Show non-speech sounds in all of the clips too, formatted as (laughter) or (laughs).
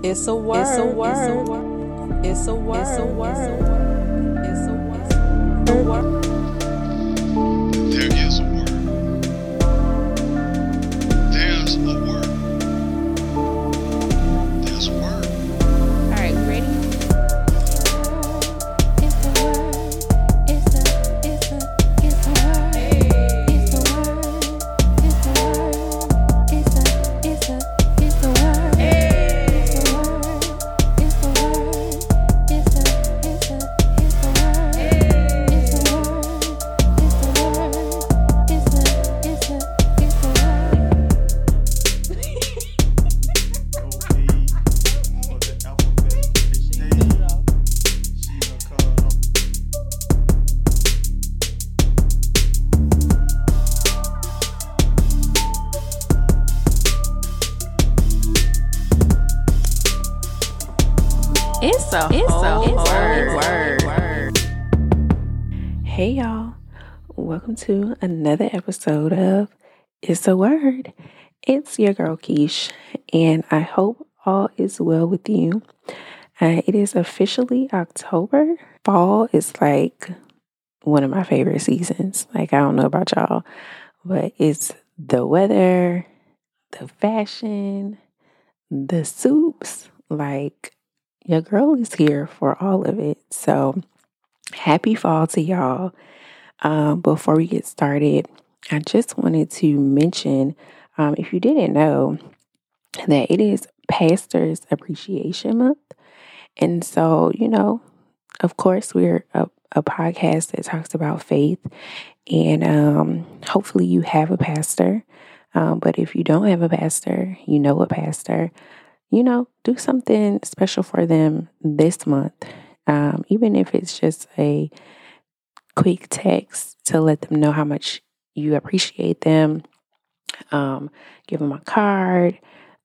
It's a word. It's a word. It's a word. It's a word. It's a word. It's a word. There is a word. To another episode of It's a Word. It's your girl Keesh, and I hope all is well with you. Uh, it is officially October. Fall is like one of my favorite seasons. Like I don't know about y'all, but it's the weather, the fashion, the soups. Like your girl is here for all of it. So happy fall to y'all. Um, before we get started, I just wanted to mention um, if you didn't know that it is Pastors Appreciation Month. And so, you know, of course, we're a, a podcast that talks about faith. And um, hopefully, you have a pastor. Um, but if you don't have a pastor, you know a pastor you know, do something special for them this month. Um, even if it's just a quick text to let them know how much you appreciate them. Um, give them a card.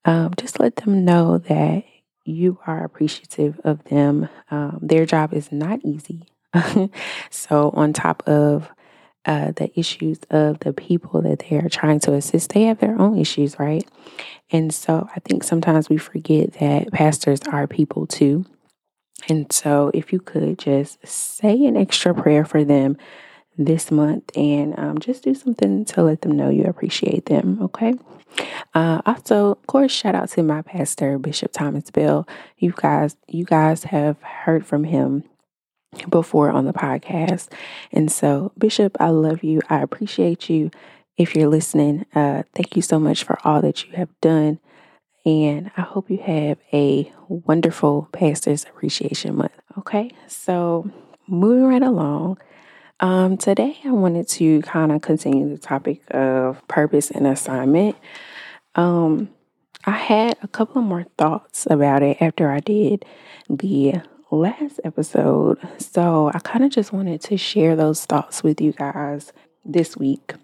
Um, just let them know that you are appreciative of them. Um, their job is not easy. (laughs) so, on top of uh, the issues of the people that they are trying to assist, they have their own issues, right? And so I think sometimes we forget that pastors are people too. And so if you could just say an extra prayer for them this month and um, just do something to let them know you appreciate them, okay? Uh, also, of course, shout out to my pastor, Bishop Thomas Bell. You guys, you guys have heard from him before on the podcast. And so, Bishop, I love you. I appreciate you. If you're listening, uh, thank you so much for all that you have done. And I hope you have a wonderful Pastors Appreciation Month. Okay, so moving right along. Um, today, I wanted to kind of continue the topic of purpose and assignment. Um, I had a couple of more thoughts about it after I did the last episode. So I kind of just wanted to share those thoughts with you guys this week.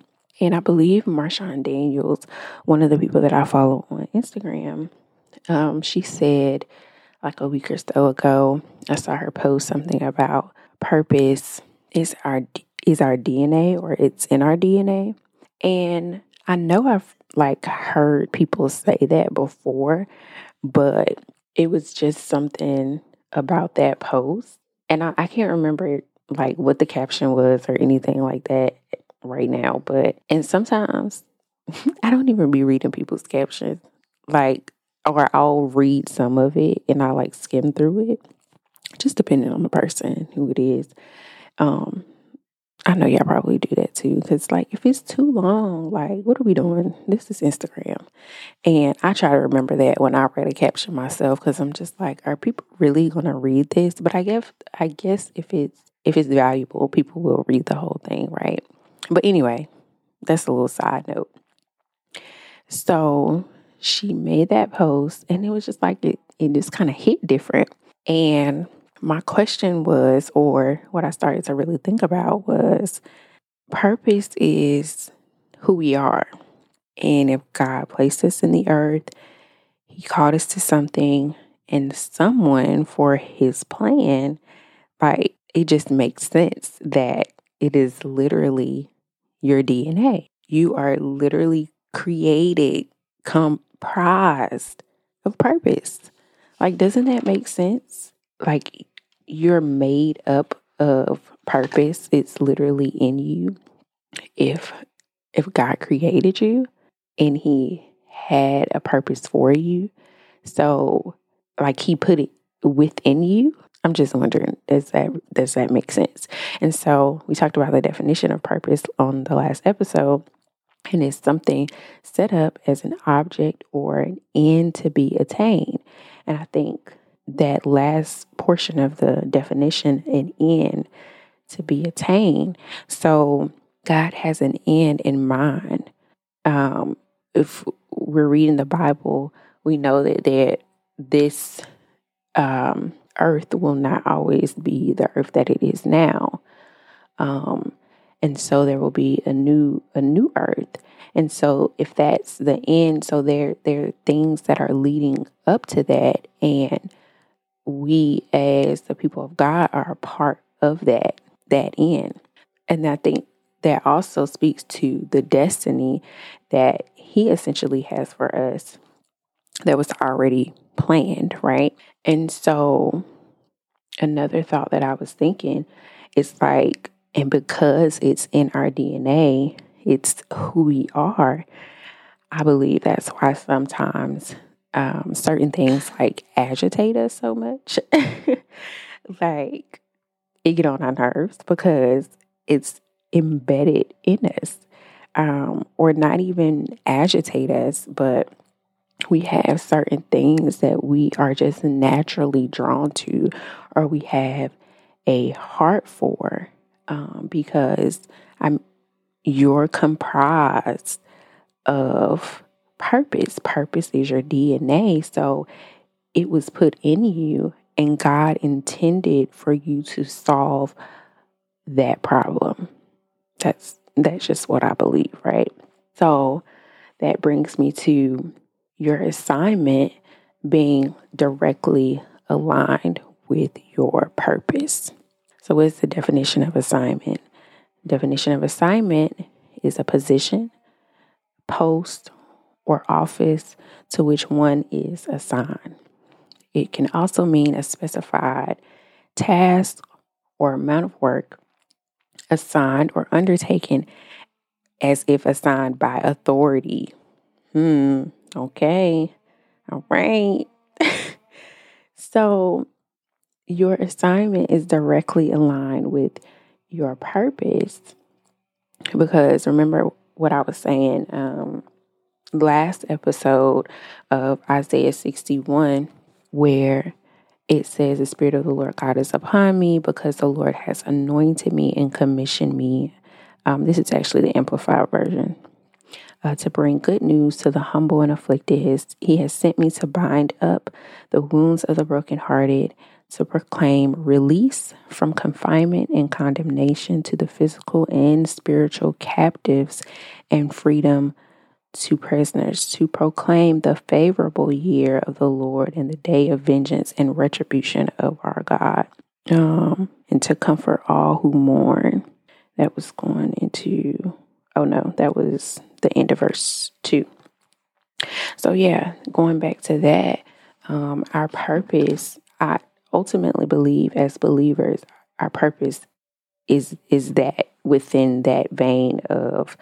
And I believe Marshawn Daniels, one of the people that I follow on Instagram, um, she said like a week or so ago, I saw her post something about purpose is our is our DNA or it's in our DNA. And I know I've like heard people say that before, but it was just something about that post. And I, I can't remember like what the caption was or anything like that right now. But and sometimes (laughs) I don't even be reading people's captions. Like or I'll read some of it and I like skim through it. Just depending on the person who it is. Um I know y'all probably do that too. Cause like if it's too long, like what are we doing? This is Instagram. And I try to remember that when I write a caption myself because I'm just like, are people really gonna read this? But I guess I guess if it's if it's valuable, people will read the whole thing, right? But anyway, that's a little side note. So she made that post and it was just like it, it just kind of hit different. And my question was, or what I started to really think about was purpose is who we are. And if God placed us in the earth, He called us to something and someone for His plan, like it just makes sense that it is literally your DNA. You are literally created, comprised of purpose. Like, doesn't that make sense? Like, you're made up of purpose. It's literally in you. If if God created you and he had a purpose for you, so like he put it within you. I'm just wondering, does that does that make sense? And so we talked about the definition of purpose on the last episode. And it's something set up as an object or an end to be attained. And I think that last portion of the definition, an end to be attained. So God has an end in mind. Um, if we're reading the Bible, we know that that this um, earth will not always be the earth that it is now. Um, and so there will be a new a new earth. And so if that's the end, so there there are things that are leading up to that, and we as the people of God are a part of that that end. And I think that also speaks to the destiny that he essentially has for us that was already planned, right? And so another thought that I was thinking is like, and because it's in our DNA, it's who we are. I believe that's why sometimes um, certain things like agitate us so much. (laughs) like it get on our nerves because it's embedded in us. Um, or not even agitate us, but we have certain things that we are just naturally drawn to or we have a heart for um, because I'm you're comprised of purpose. Purpose is your DNA. So it was put in you and God intended for you to solve that problem. That's that's just what I believe, right? So that brings me to your assignment being directly aligned with your purpose. So, what's the definition of assignment? Definition of assignment is a position, post, or office to which one is assigned. It can also mean a specified task or amount of work assigned or undertaken as if assigned by authority. Hmm, okay, all right. (laughs) so, your assignment is directly aligned with your purpose because remember what I was saying um, last episode of Isaiah 61, where it says, The Spirit of the Lord God is upon me because the Lord has anointed me and commissioned me. Um, this is actually the Amplified version. Uh, to bring good news to the humble and afflicted. He has sent me to bind up the wounds of the brokenhearted, to proclaim release from confinement and condemnation to the physical and spiritual captives, and freedom to prisoners to proclaim the favorable year of the Lord and the day of vengeance and retribution of our God, um, and to comfort all who mourn. That was going into, oh no, that was the end of verse 2. So, yeah, going back to that, um, our purpose, I ultimately believe as believers, our purpose is is that within that vein of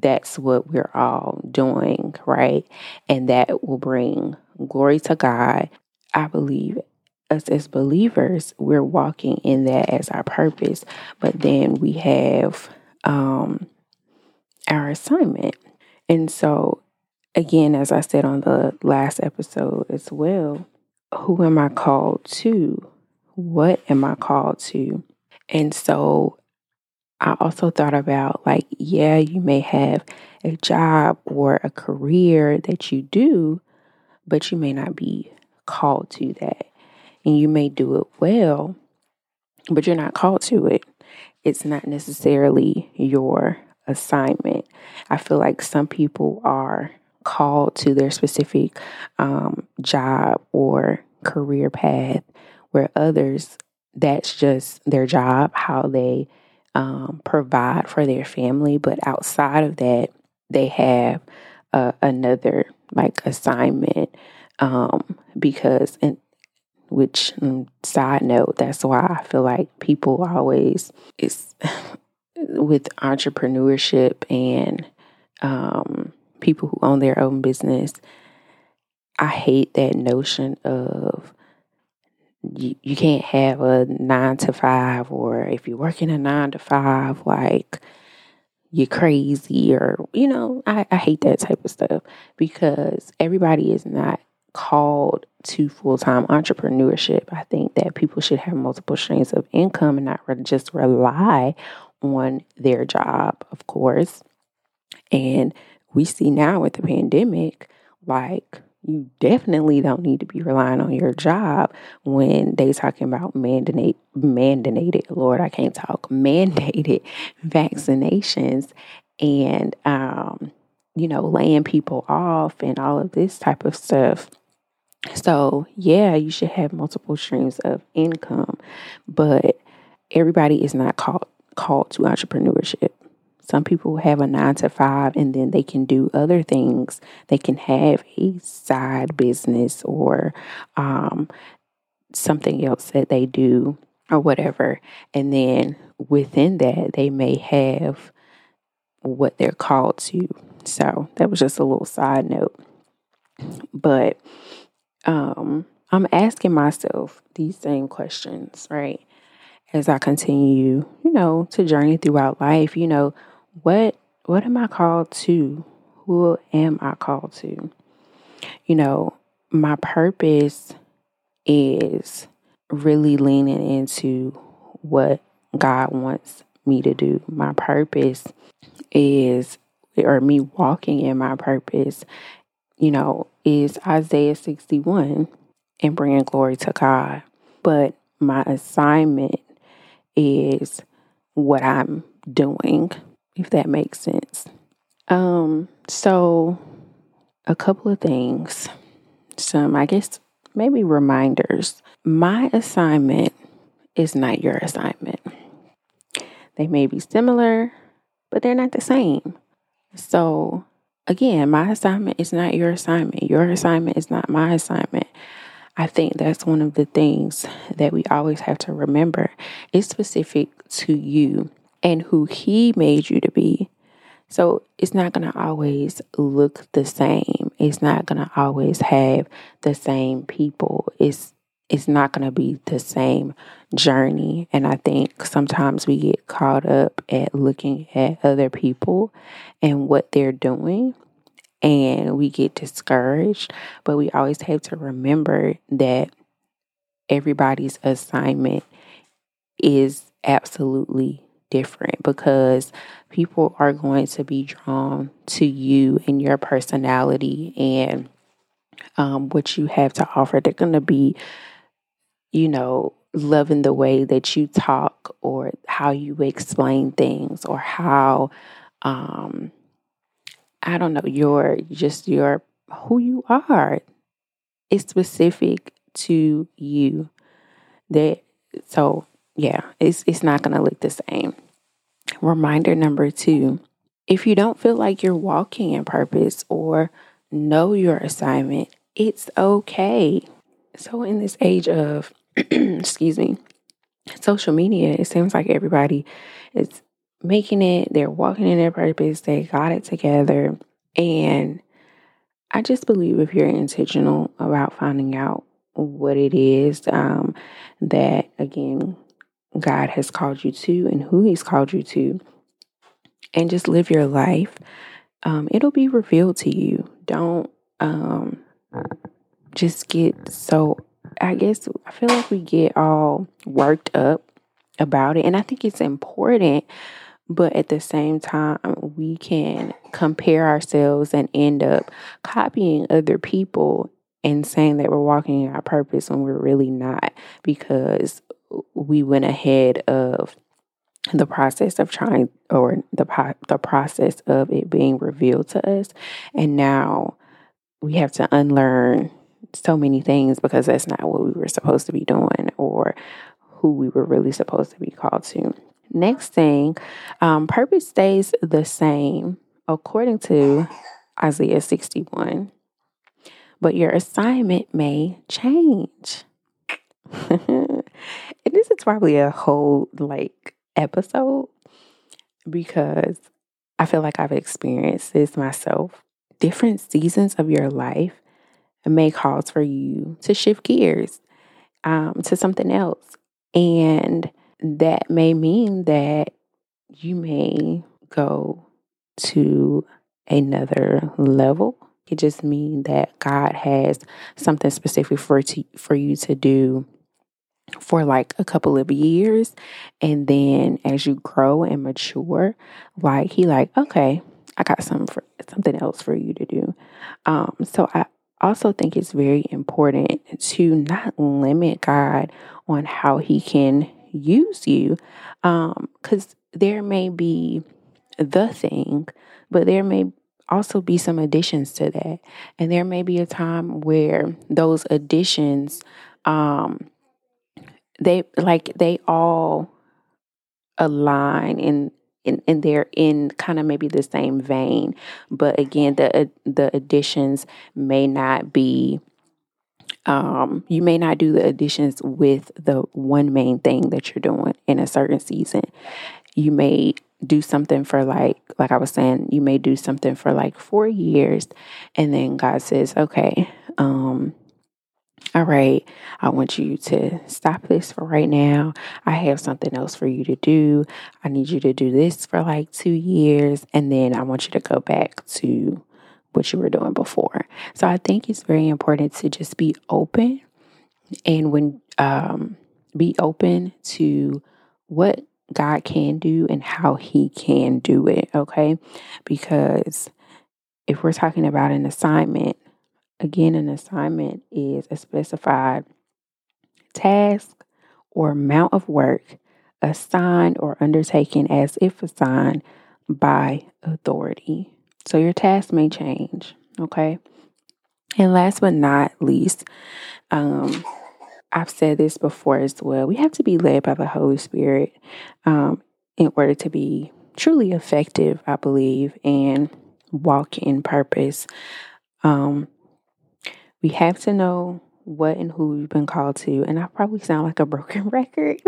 that's what we're all doing, right? And that will bring glory to God. I believe us as believers, we're walking in that as our purpose. But then we have um, our assignment. And so, again, as I said on the last episode as well, who am I called to? What am I called to? And so I also thought about like, yeah, you may have a job or a career that you do, but you may not be called to that. And you may do it well, but you're not called to it. It's not necessarily your assignment. I feel like some people are called to their specific um, job or career path, where others, that's just their job, how they um, provide for their family. But outside of that, they have uh, another like assignment Um, because and which mm, side note, that's why I feel like people always is (laughs) with entrepreneurship and um, people who own their own business. I hate that notion of you, you can't have a nine to five, or if you're working a nine to five, like you're crazy, or you know, I, I hate that type of stuff because everybody is not called to full time entrepreneurship. I think that people should have multiple streams of income and not re- just rely on their job, of course. And we see now with the pandemic, like you definitely don't need to be relying on your job when they talking about mandate mandated lord i can't talk (laughs) mandated vaccinations and um you know laying people off and all of this type of stuff so yeah you should have multiple streams of income but everybody is not called called to entrepreneurship some people have a nine to five and then they can do other things. They can have a side business or um, something else that they do or whatever. And then within that, they may have what they're called to. So that was just a little side note. But um, I'm asking myself these same questions, right? As I continue, you know, to journey throughout life, you know, what what am I called to? Who am I called to? You know, my purpose is really leaning into what God wants me to do. My purpose is or me walking in my purpose, you know, is Isaiah 61 and bringing glory to God. But my assignment is what I'm doing if that makes sense. Um, so a couple of things. Some, I guess, maybe reminders. My assignment is not your assignment. They may be similar, but they're not the same. So, again, my assignment is not your assignment. Your assignment is not my assignment. I think that's one of the things that we always have to remember. It's specific to you and who He made you to be. So it's not going to always look the same. It's not going to always have the same people. It's it's not going to be the same journey. And I think sometimes we get caught up at looking at other people and what they're doing and we get discouraged. But we always have to remember that everybody's assignment is absolutely different because people are going to be drawn to you and your personality and um, what you have to offer. They're going to be, you know, loving the way that you talk or how you explain things or how, um, I don't know, your just your who you are. It's specific to you. That so yeah, it's it's not to look the same. Reminder number 2. If you don't feel like you're walking in purpose or know your assignment, it's okay. So in this age of (clears throat) excuse me, social media, it seems like everybody is making it, they're walking in their purpose, they got it together. And I just believe if you're intentional about finding out what it is um, that, again, God has called you to and who He's called you to, and just live your life, um, it'll be revealed to you. Don't um, just get so, I guess, I feel like we get all worked up about it. And I think it's important, but at the same time, we can compare ourselves and end up copying other people and saying that we're walking in our purpose when we're really not because we went ahead of the process of trying or the the process of it being revealed to us. And now we have to unlearn so many things because that's not what we were supposed to be doing or who we were really supposed to be called to next thing um, purpose stays the same according to isaiah 61 but your assignment may change. (laughs) and this is probably a whole like episode because I feel like I've experienced this myself. Different seasons of your life may cause for you to shift gears um, to something else. And that may mean that you may go to another level. It just means that God has something specific for to, for you to do for like a couple of years and then as you grow and mature like he like okay i got something for something else for you to do um so i also think it's very important to not limit god on how he can use you um because there may be the thing but there may also be some additions to that. And there may be a time where those additions um they like they all align in in, and they're in kind of maybe the same vein. But again the the additions may not be um you may not do the additions with the one main thing that you're doing in a certain season you may do something for like like i was saying you may do something for like four years and then god says okay um all right, I want you to stop this for right now. I have something else for you to do. I need you to do this for like two years, and then I want you to go back to what you were doing before. So I think it's very important to just be open and when um, be open to what God can do and how He can do it. Okay, because if we're talking about an assignment Again, an assignment is a specified task or amount of work assigned or undertaken as if assigned by authority. So your task may change, okay? And last but not least, um, I've said this before as well. We have to be led by the Holy Spirit um, in order to be truly effective, I believe, and walk in purpose. Um, we have to know what and who we've been called to. And I probably sound like a broken (laughs) record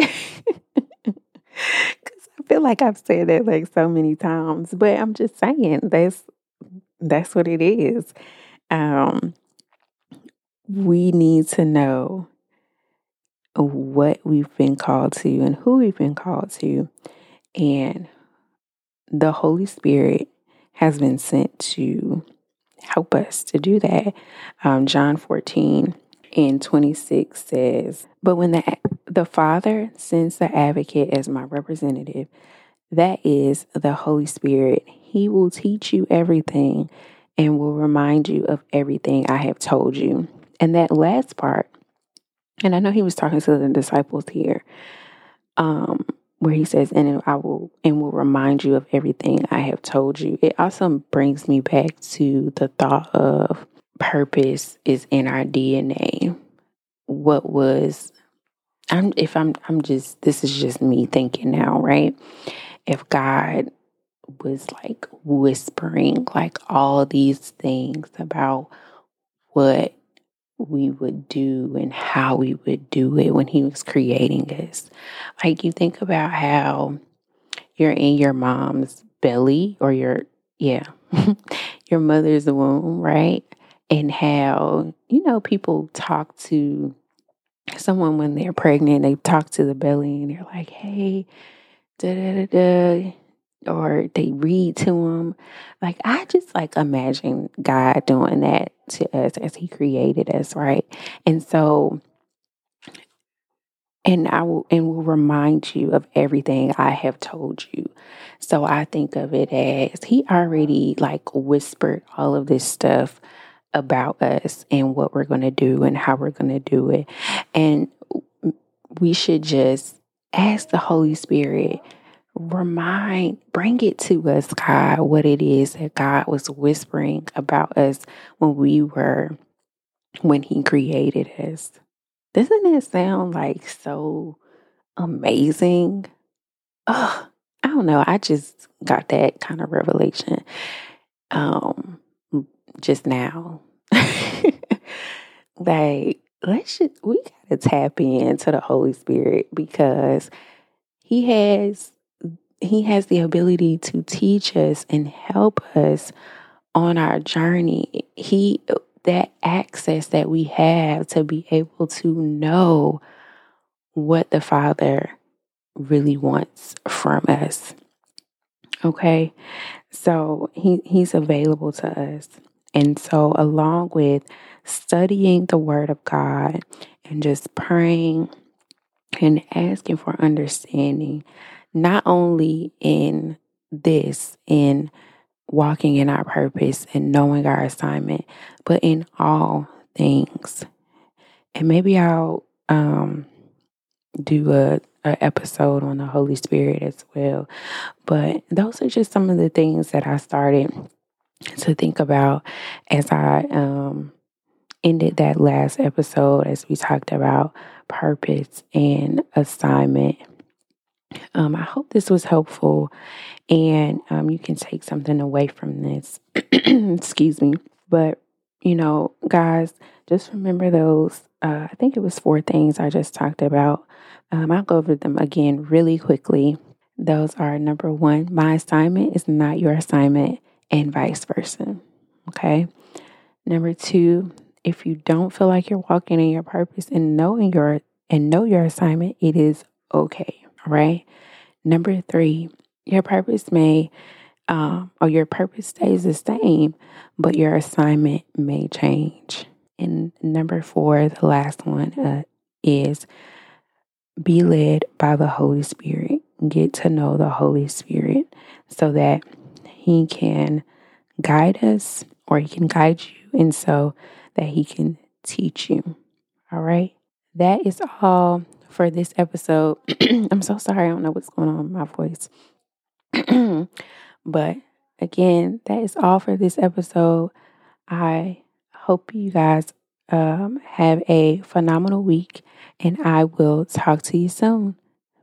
feel like I've said that like so many times. But I'm just saying that's that's what it is. Um, we need to know what we've been called to and who we've been called to. And the Holy Spirit has been sent to help us to do that. Um, John 14 and 26 says, But when the, the Father sends the advocate as my representative, that is the Holy Spirit, he will teach you everything and will remind you of everything I have told you. And that last part, and I know he was talking to the disciples here, um, where he says, and I will and will remind you of everything I have told you. It also brings me back to the thought of purpose is in our DNA. What was I'm if I'm I'm just this is just me thinking now, right? If God was like whispering like all these things about what we would do and how we would do it when he was creating us. Like you think about how you're in your mom's belly or your yeah, (laughs) your mother's womb, right? And how, you know, people talk to someone when they're pregnant, they talk to the belly and they're like, hey, da da da da or they read to them. Like I just like imagine God doing that to us as He created us, right? And so, and I will and will remind you of everything I have told you. So I think of it as He already like whispered all of this stuff about us and what we're going to do and how we're going to do it, and we should just ask the Holy Spirit remind, bring it to us, God, what it is that God was whispering about us when we were, when He created us. Doesn't it sound like so amazing? Oh, I don't know. I just got that kind of revelation um, just now. (laughs) like let's just we gotta tap into the Holy Spirit because He has He has the ability to teach us and help us on our journey. He that access that we have to be able to know what the Father really wants from us. Okay. So he, he's available to us. And so, along with studying the Word of God and just praying and asking for understanding, not only in this, in walking in our purpose and knowing our assignment, but in all things. And maybe I'll um, do a, a episode on the Holy Spirit as well. But those are just some of the things that I started to think about as I um, ended that last episode as we talked about purpose and assignment. Um, I hope this was helpful and um, you can take something away from this. (clears throat) Excuse me. But, you know, guys, just remember those. Uh, I think it was four things I just talked about. Um, I'll go over them again really quickly. Those are number one, my assignment is not your assignment, and vice versa. Okay. Number two, if you don't feel like you're walking in your purpose and knowing your and know your assignment, it is okay. All right. Number three, your purpose may um, or your purpose stays the same, but your assignment may change. And number four, the last one uh, is be led by the Holy Spirit. Get to know the Holy Spirit so that He can guide us or He can guide you, and so that He can teach you. All right. That is all for this episode. (clears throat) I'm so sorry. I don't know what's going on with my voice. (clears throat) but again, that is all for this episode. I hope you guys um, have a phenomenal week, and I will talk to you soon.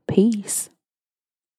Peace.